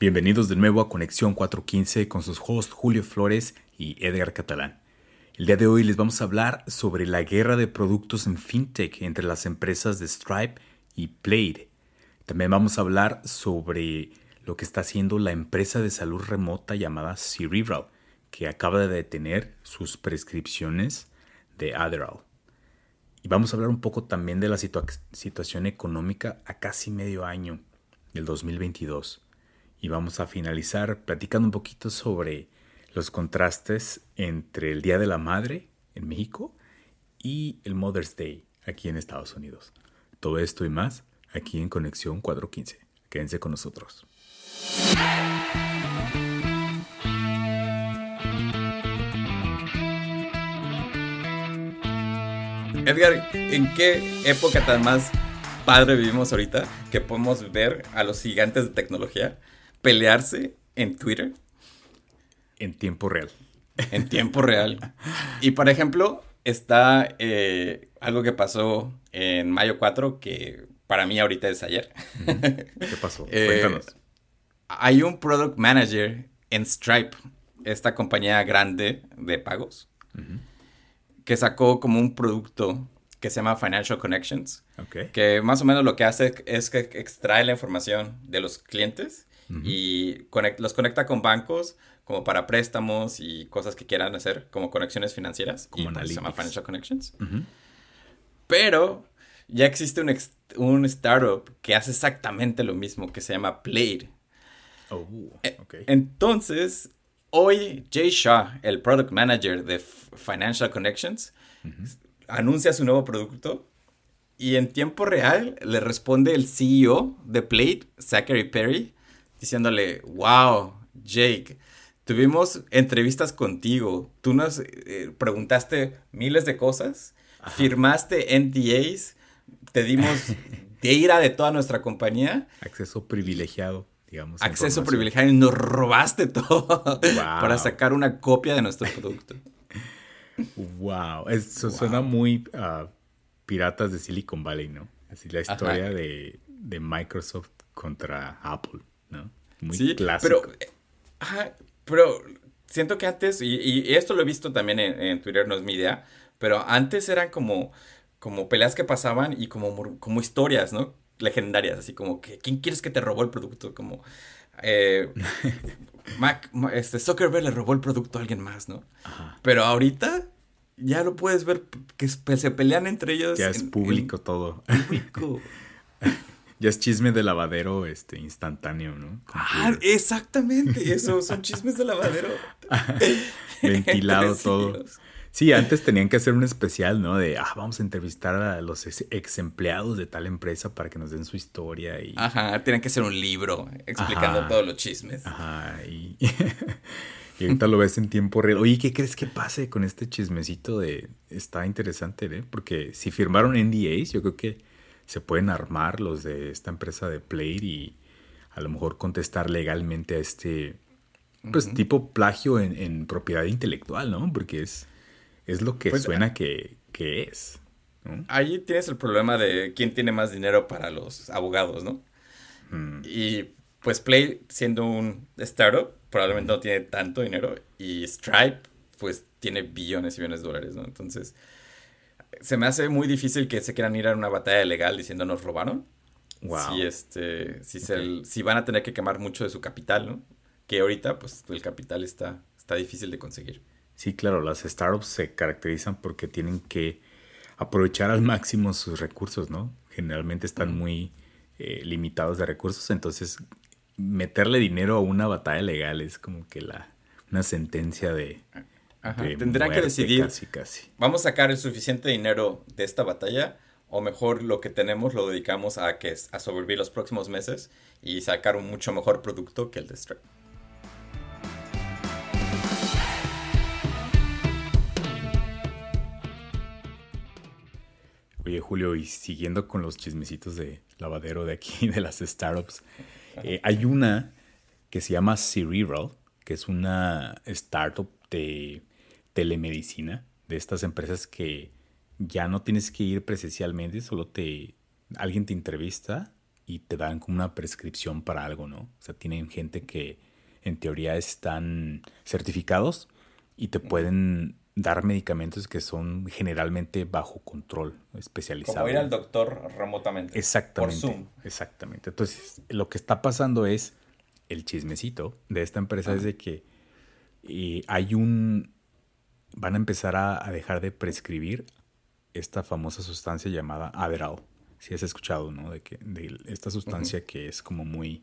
Bienvenidos de nuevo a Conexión 415 con sus hosts Julio Flores y Edgar Catalán. El día de hoy les vamos a hablar sobre la guerra de productos en fintech entre las empresas de Stripe y Plaid. También vamos a hablar sobre lo que está haciendo la empresa de salud remota llamada Cerebral, que acaba de detener sus prescripciones de Adderall. Y vamos a hablar un poco también de la situación económica a casi medio año del 2022 y vamos a finalizar platicando un poquito sobre los contrastes entre el Día de la Madre en México y el Mother's Day aquí en Estados Unidos. Todo esto y más aquí en Conexión 415. Quédense con nosotros. Edgar, ¿en qué época tan más padre vivimos ahorita que podemos ver a los gigantes de tecnología pelearse en Twitter. En tiempo real. En tiempo real. Y por ejemplo, está eh, algo que pasó en mayo 4 que para mí ahorita es ayer. ¿Qué pasó? Eh, Cuéntanos. hay un product manager en Stripe, esta compañía grande de pagos, que sacó como un producto que se llama Financial Connections. Que más o menos lo que hace es que extrae la información de los clientes y los conecta con bancos como para préstamos y cosas que quieran hacer, como conexiones financieras. Como se llama Financial Connections. Pero ya existe un, un, startup que hace exactamente lo mismo, que se llama Plaid. Oh, e, entonces, hoy Jay Shaw, el product manager de Financial Connections, anuncia su nuevo producto y en tiempo real le responde el CEO de Plaid, Zachary Perry, diciéndole, wow, Jake, tuvimos entrevistas contigo, tú nos eh, preguntaste miles de cosas, firmaste NDAs, te dimos data de toda nuestra compañía. Acceso privilegiado, digamos. Acceso privilegiado y nos robaste todo para sacar una copia de nuestro producto. wow, eso suena muy uh, piratas de Silicon Valley, ¿no? Así la historia de, de Microsoft contra Apple. ¿no? Muy sí, clásico. Pero, pero siento que antes, y, esto lo he visto también en, Twitter, no es mi idea, pero antes eran como, como peleas que pasaban y como, como historias, ¿no? Legendarias, así como que, ¿quién quieres que te robó el producto? Como, eh, Mac, este, Zuckerberg le robó el producto a alguien más, ¿no? Pero ahorita ya lo puedes ver que se pelean entre ellos. Ya es público todo. Público. Ya es chisme de lavadero este, instantáneo, ¿no? Ah, exactamente, eso, son chismes de lavadero. Ventilado todo. Sí, antes tenían que hacer un especial, ¿no? De, ah, vamos a entrevistar a los ex empleados de tal empresa para que nos den su historia y... Ajá, tienen que hacer un libro explicando todos los chismes. Ajá, y... y ahorita lo ves en tiempo real. Oye, ¿qué crees que pase con este chismecito de... Está interesante, ¿eh? Porque si firmaron NDAs, yo creo que se pueden armar los de esta empresa de Play y a lo mejor contestar legalmente a este pues tipo plagio en, propiedad intelectual, ¿no? Porque es, es lo que pues, suena ah, que, es. Ahí tienes el problema de quién tiene más dinero para los abogados, ¿no? Mm. Y pues Play, siendo un startup, probablemente no tiene tanto dinero. Y Stripe, pues tiene billones y billones de dólares, ¿no? Entonces, se me hace muy difícil que se quieran ir a una batalla legal diciendo nos robaron. Wow. Si, este, si, si van a tener que quemar mucho de su capital, ¿no? Que ahorita, pues, el capital está, está difícil de conseguir. Sí, claro, las startups se caracterizan porque tienen que aprovechar al máximo sus recursos, ¿no? Generalmente están muy eh, limitados de recursos, entonces meterle dinero a una batalla legal es como que la una sentencia de Tendrán que decidir. Vamos a sacar el suficiente dinero de esta batalla. O mejor lo que tenemos lo dedicamos a, que, a sobrevivir los próximos meses y sacar un mucho mejor producto que el de Stripe. Oye, Julio, y siguiendo con los chismecitos de lavadero de aquí, de las startups, eh, hay una que se llama Cerebral, que es una startup de telemedicina, de estas empresas que ya no tienes que ir presencialmente, solo te alguien te entrevista y te dan como una prescripción para algo, ¿no? O sea, tienen gente que en teoría están certificados y te pueden dar medicamentos que son generalmente bajo control especializado. Como ir al doctor remotamente. Exactamente. Por Zoom. Exactamente. Entonces, lo que está pasando es, el chismecito de esta empresa es de que eh, hay un... Van a empezar a, dejar de prescribir esta famosa sustancia llamada Adderall. Si has escuchado, ¿no? De, que, de esta sustancia que es como muy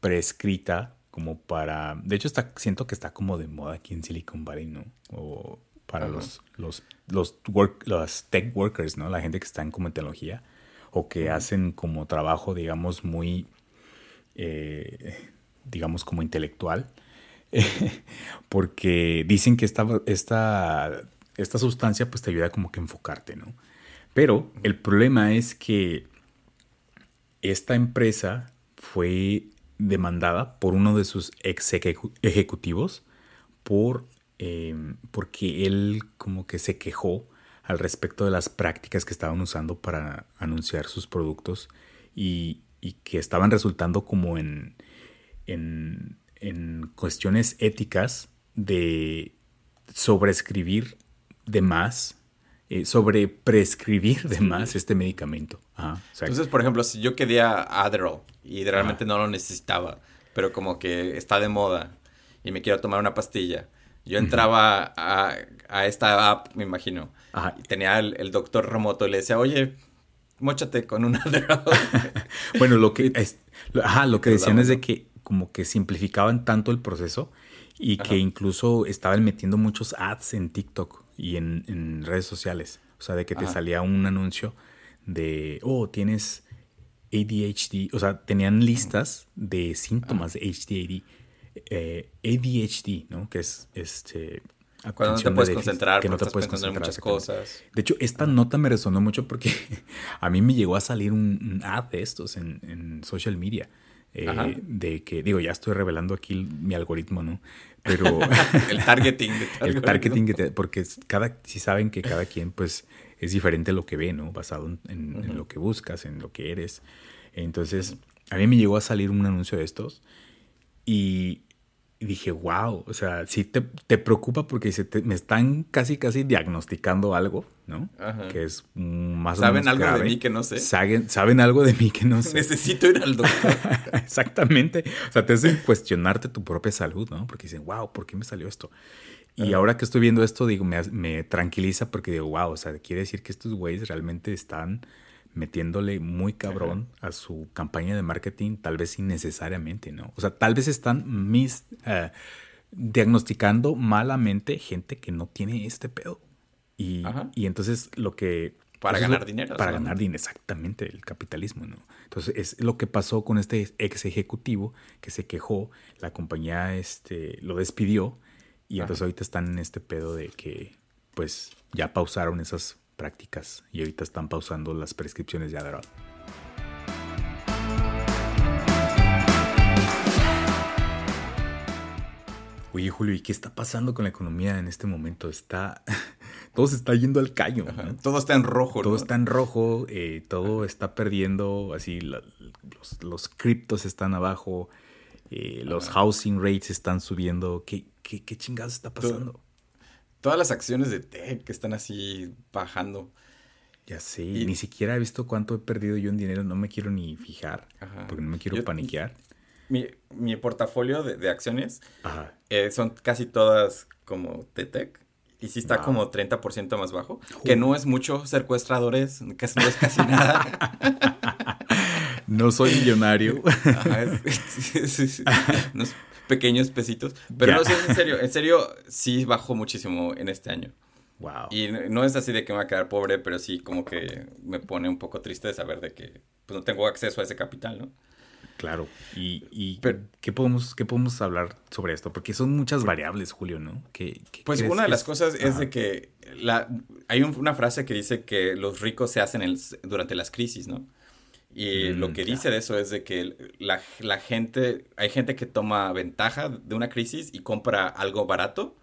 prescrita como para... De hecho, está, siento que está como de moda aquí en Silicon Valley, ¿no? O para los, los, los, work, los tech workers, ¿no? La gente que está en como tecnología o que hacen como trabajo, digamos, muy, eh, digamos, como intelectual. porque dicen que esta, esta, esta sustancia pues te ayuda como que a enfocarte, ¿no? Pero el problema es que esta empresa fue demandada por uno de sus ex ejecutivos por, em, porque él como que se quejó al respecto de las prácticas que estaban usando para anunciar sus productos y, que estaban resultando como en, en, en, cuestiones éticas de sobreescribir de más, eh, sobre prescribir de más este medicamento. Entonces, por ejemplo, si yo quería Adderall y realmente no lo necesitaba, pero como que está de moda y me quiero tomar una pastilla, yo entraba a, a, esta app, me imagino, y tenía el, doctor remoto y le decía, oye, mochate con un Adderall. bueno, lo que, es, ajá, lo que decían es de que como que simplificaban tanto el proceso y que incluso estaban metiendo muchos ads en TikTok y en, en redes sociales. O sea, de que te salía un anuncio de, oh, tienes ADHD, o sea, tenían listas de síntomas de ADHD, eh, ADHD, ¿no? Que es este... Cuando no te puedes concentrar, que no te puedes concentrar en muchas cosas. De hecho, esta nota me resonó mucho porque a mí me llegó a salir un, ad de estos en, en social media. Eh, de que, digo, ya estoy revelando aquí mi algoritmo, ¿no? Pero... el targeting. el targeting, porque cada, si saben que cada quien, pues, es diferente lo que ve, ¿no? Basado en, lo que buscas, en lo que eres. Entonces, a mí me llegó a salir un anuncio de estos y dije, wow, o sea, sí te, preocupa porque se me están casi, casi diagnosticando algo, ¿no? Que es más ¿Saben o menos algo de mí que no sé? Saben, saben algo de mí que no sé. Necesito ir al doctor. Exactamente. O sea, te hacen cuestionarte tu propia salud, ¿no? Porque dicen, wow, ¿por qué me salió esto? Y ahora que estoy viendo esto, digo, me, tranquiliza porque digo, wow, o sea, quiere decir que estos güeyes realmente están metiéndole muy cabrón a su campaña de marketing, tal vez innecesariamente, ¿no? O sea, tal vez están mis, eh, diagnosticando malamente gente que no tiene este pedo. Y, y entonces lo que... Para ganar dinero. Para ganar dinero, exactamente, el capitalismo, ¿no? Entonces es lo que pasó con este ex ejecutivo que se quejó, la compañía este, lo despidió y entonces ahorita están en este pedo de que pues ya pausaron esas prácticas y ahorita están pausando las prescripciones de Adderall. Oye, Julio, ¿y qué está pasando con la economía en este momento? Está. todo se está yendo al caño. Todo está en rojo. Todo está en rojo, eh, todo está perdiendo. Así, los, criptos están abajo, eh, los housing rates están subiendo. ¿Qué, ¿Qué, qué chingados está pasando? Todas las acciones de tech que están así bajando. Ya sé, y, ni siquiera he visto cuánto he perdido yo en dinero, no me quiero ni fijar, porque no me quiero paniquear. Mi, mi portafolio de, de acciones eh, son casi todas como de tech. Y sí está como 30% más bajo. Que no es mucho secuestradores, que no es casi nada. no soy millonario. Ajá, no, pequeños pesitos. Pero no sé, en serio, en serio, sí bajó muchísimo en este año. Wow. Y no es así de que me va a quedar pobre, pero sí como que me pone un poco triste de saber de que pues, no tengo acceso a ese capital, ¿no? Claro. ¿Y, y ¿qué, podemos, qué podemos hablar sobre esto? Porque son muchas variables, Julio, ¿no? pues una de las cosas es de que la, hay una frase que dice que los ricos se hacen el, durante las crisis, ¿no? Y lo mm, que dice de eso es de que la, la, gente, hay gente que toma ventaja de una crisis y compra algo barato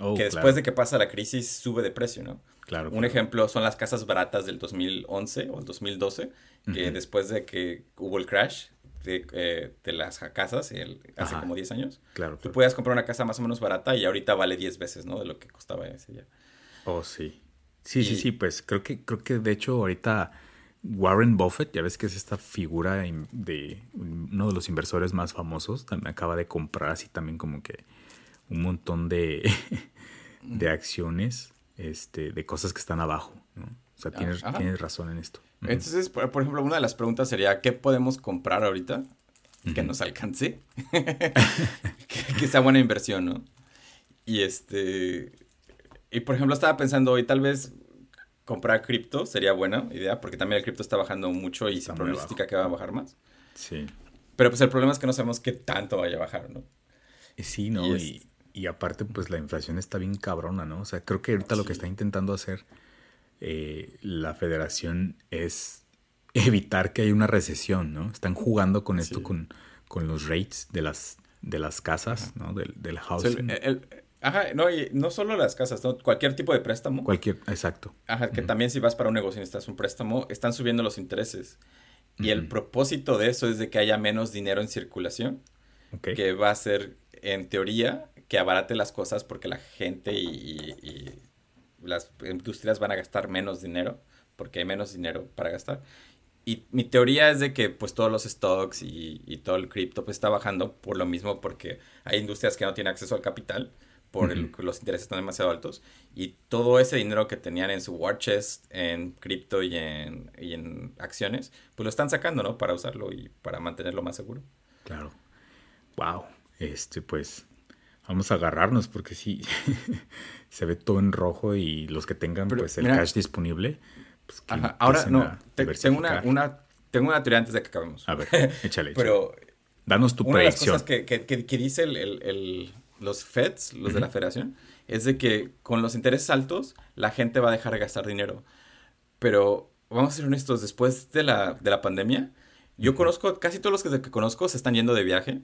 Oh, que después de que pasa la crisis sube de precio, ¿no? Claro. Un ejemplo son las casas baratas del 2011 o el 2012, que después de que hubo el crash de, eh, las casas hace como 10 años, claro, tú podías comprar una casa más o menos barata y ahorita vale 10 veces, ¿no? De lo que costaba ese ya. Oh, sí. Sí, sí, sí, pues creo que, creo que de hecho ahorita Warren Buffett, ya ves que es esta figura de uno de los inversores más famosos, también acaba de comprar así también como que un montón de, de acciones este, de cosas que están abajo. ¿no? O sea, tienes, tienes, razón en esto. Entonces, por, ejemplo, una de las preguntas sería, ¿qué podemos comprar ahorita que nos alcance? que, sea buena inversión, ¿no? Y este... Y por ejemplo, estaba pensando hoy, tal vez comprar cripto sería buena idea, porque también el cripto está bajando mucho y se pronostica que va a bajar más. Sí. Pero pues el problema es que no sabemos qué tanto vaya a bajar, ¿no? Sí, ¿no? Y, y, aparte, pues la inflación está bien cabrona, ¿no? O sea, creo que ahorita lo que está intentando hacer eh, la federación es evitar que haya una recesión, ¿no? Están jugando con esto, con, con los rates de las, de las casas, ¿no? Del, del housing. Ajá, no, y no solo las casas, ¿no? Cualquier tipo de préstamo. Cualquier, exacto. Ajá, que también si vas para un negocio y necesitas un préstamo, están subiendo los intereses. Y el propósito de eso es de que haya menos dinero en circulación, que va a ser, en teoría, que abarate las cosas porque la gente y las industrias van a gastar menos dinero porque hay menos dinero para gastar. Y mi teoría es de que pues todos los stocks y, todo el cripto pues está bajando por lo mismo porque hay industrias que no tienen acceso al capital por los intereses están demasiado altos y todo ese dinero que tenían en su war chest en cripto y en, y en acciones pues lo están sacando, ¿no? Para usarlo y para mantenerlo más seguro. Claro. Wow. Este pues vamos a agarrarnos porque sí, se ve todo en rojo y los que tengan pues el cash disponible. Pues, ahora no, tengo una, una, tengo una teoría antes de que acabemos. A ver, échale. Pero danos tu una predicción. De las cosas que, que, dice el, el, los Feds, los de la Federación, es de que con los intereses altos la gente va a dejar de gastar dinero. Pero vamos a ser honestos, después de la, de la pandemia, yo conozco, casi todos los que, que conozco se están yendo de viaje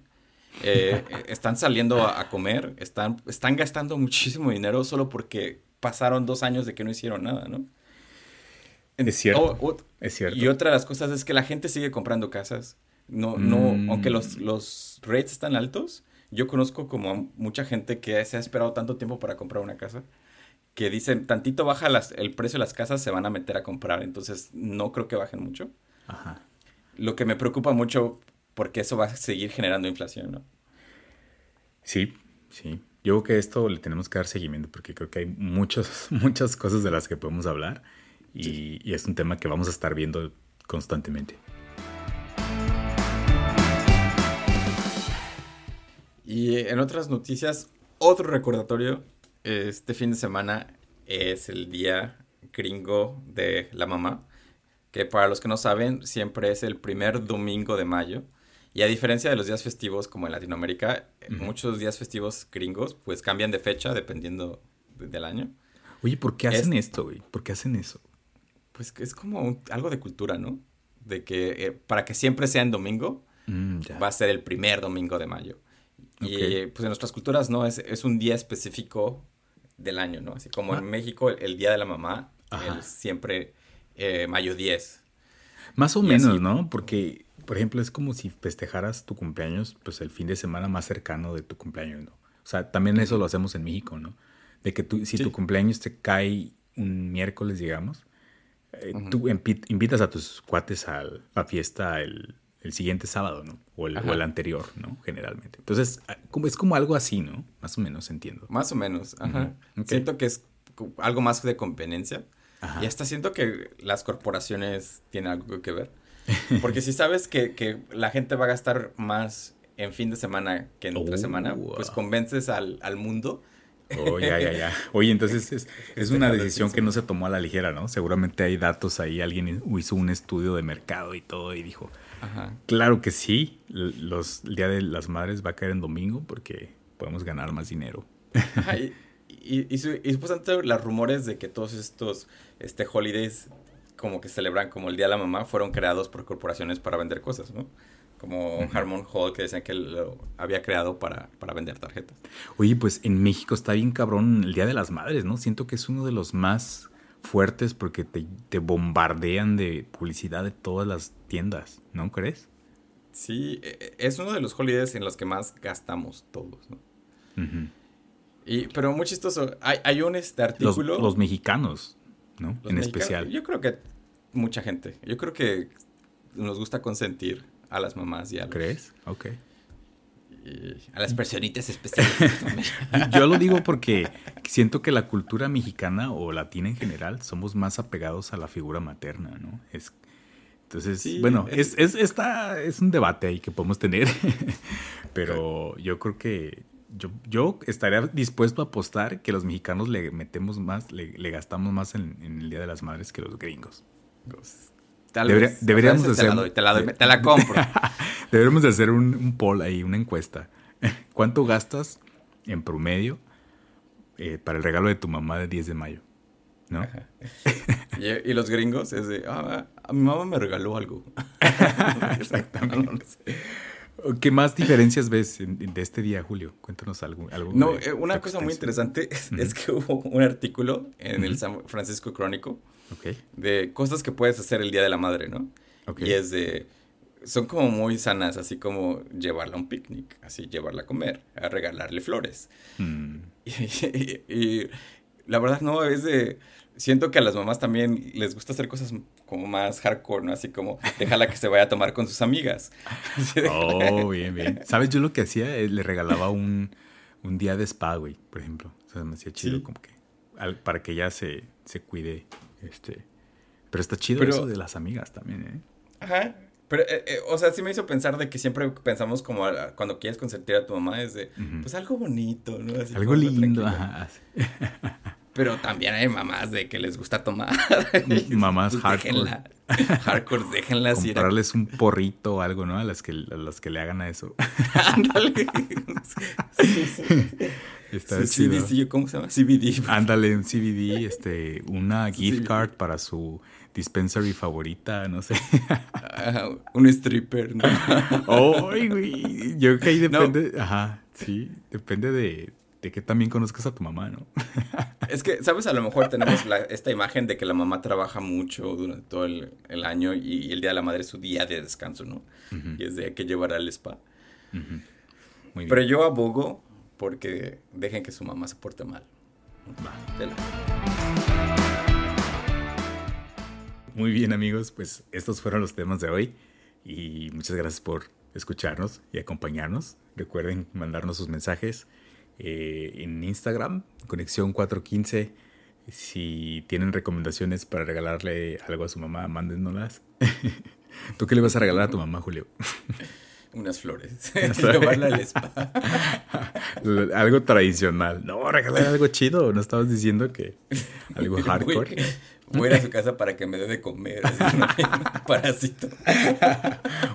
eh, están saliendo a, comer, están, están gastando muchísimo dinero solo porque pasaron dos años de que no hicieron nada, ¿no? Es cierto. es cierto. Y otra de las cosas es que la gente sigue comprando casas. No, no, mm. aunque los, los rates están altos, yo conozco como mucha gente que se ha esperado tanto tiempo para comprar una casa que dicen, tantito baja las, el precio de las casas, se van a meter a comprar. Entonces, no creo que bajen mucho. Ajá. Lo que me preocupa mucho porque eso va a seguir generando inflación, ¿no? Sí, sí. Yo creo que esto le tenemos que dar seguimiento porque creo que hay muchos, muchas cosas de las que podemos hablar y, es un tema que vamos a estar viendo constantemente. Y en otras noticias, otro recordatorio, este fin de semana es el día gringo de la mamá, que para los que no saben, siempre es el primer domingo de mayo. Y a diferencia de los días festivos como en Latinoamérica, muchos días festivos gringos pues cambian de fecha dependiendo del año. Oye, ¿por qué hacen esto, güey? ¿Por qué hacen eso? Pues es como algo de cultura, ¿no? De que eh, para que siempre sea en domingo, mm, va a ser el primer domingo de mayo. Y pues en nuestras culturas, ¿no? Es, es, un día específico del año, ¿no? Así como en ah. México, el, Día de la Mamá, es siempre eh, mayo 10. Más o menos, ¿no? Porque por ejemplo, es como si festejaras tu cumpleaños, pues el fin de semana más cercano de tu cumpleaños, ¿no? O sea, también eso lo hacemos en México, ¿no? De que tú, si tu cumpleaños te cae un miércoles, digamos, eh, tú invitas a tus cuates a la fiesta el, siguiente sábado, ¿no? O el, anterior, ¿no? Generalmente. Entonces, ah, es como algo así, ¿no? Más o menos entiendo. Más o menos, ajá. Siento que es algo más de conveniencia. Y hasta siento que las corporaciones tienen algo que ver. Porque si sabes que, la gente va a gastar más en fin de semana que en otra semana, oh, pues convences al, mundo. Oh, ya, ya, ya. Oye, entonces es, una decisión que no se tomó a la ligera, ¿no? Seguramente hay datos ahí, alguien hizo un estudio de mercado y todo y dijo, claro que sí, los, el Día de las Madres va a caer en domingo porque podemos ganar más dinero. y, y, y, y, las rumores de que todos estos este, holidays como que celebran como el Día de la Mamá fueron creados por corporaciones para vender cosas, ¿no? Como Harmon Hall que decían que lo había creado para, para vender tarjetas. Oye, pues en México está bien cabrón el Día de las Madres, ¿no? Siento que es uno de los más fuertes porque te, te bombardean de publicidad de todas las tiendas, ¿no crees? Sí, e, e, es uno de los holidays en los que más gastamos todos, ¿no? y, pero muy chistoso, hay, hay un este artículo... Los, mexicanos, ¿no? en especial. Yo creo que mucha gente. Yo creo que nos gusta consentir a las mamás y a los... ¿Crees? Ok. a las personitas especiales. Yo lo digo porque siento que la cultura mexicana o latina en general somos más apegados a la figura materna, ¿no? Es, entonces, bueno, es, es, es un debate ahí que podemos tener, pero yo creo que yo, yo estaría dispuesto a apostar que los mexicanos le metemos más, le, gastamos más en, el Día de las Madres que los gringos. Deberíamos hacer... Te la, te la compro. deberíamos de hacer un, un, poll ahí, una encuesta. ¿Cuánto gastas en promedio eh, para el regalo de tu mamá de 10 de mayo? ¿no? Y, los gringos es de, ah, a mi mamá me regaló algo. Exactamente. ¿Qué más diferencias ves de este día, Julio? Cuéntanos algo. algo no, eh, una cosa muy interesante es, que hubo un artículo en el San Francisco Crónico de cosas que puedes hacer el Día de la Madre, ¿no? Y es de... Son como muy sanas, así como llevarla a un picnic, así llevarla a comer, a regalarle flores. Mm. y, la verdad no, es de siento que a las mamás también les gusta hacer cosas como más hardcore, ¿no? Así como, déjala que se vaya a tomar con sus amigas. oh, bien, bien. ¿Sabes? Yo lo que hacía, eh, le regalaba un, día de spa, güey, por ejemplo. O sea, me hacía chido como que, para que ella se, se cuide, este... Pero está chido eso de las amigas también, ¿eh? Ajá. Pero, eh, eh, o sea, sí me hizo pensar de que siempre pensamos como cuando quieres consentir a tu mamá es de, pues algo bonito, ¿no? algo lindo, ajá. Pero también hay mamás de que les gusta tomar. Mamás pues hardcore. hardcore, déjenlas Comprarles un porrito o algo, ¿no? A las que, a las que le hagan a eso. Ándale. sí, sí. Está chido. ¿cómo se llama? CBD. Ándale, un CBD, este, una gift card para su dispensary favorita, no sé. un stripper, ¿no? Oh, güey. Yo creo que ahí depende. Ajá, sí. Depende de de que también conozcas a tu mamá, ¿no? Es que, ¿sabes? A lo mejor tenemos esta imagen de que la mamá trabaja mucho durante todo el, año y, el Día de la Madre es su día de descanso, ¿no? Y es de que llevar al spa. Muy bien. Pero yo abogo porque dejen que su mamá se porte mal. Muy bien amigos, pues estos fueron los temas de hoy y muchas gracias por escucharnos y acompañarnos. Recuerden mandarnos sus mensajes eh, en Instagram, Conexión 415. Si tienen recomendaciones para regalarle algo a su mamá, mándenoslas. ¿Tú qué le vas a regalar a tu mamá, Julio? Unas flores. Llevarla al spa. algo tradicional. No, regalar algo chido. No estabas diciendo que algo hardcore. Voy a ir a su casa para que me dé de comer. parásito.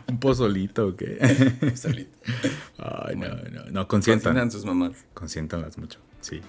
¿Un pozolito o qué? Pozolito. Ay, no, no. No, consientan. sus mamás. Consiéntanlas mucho, sí.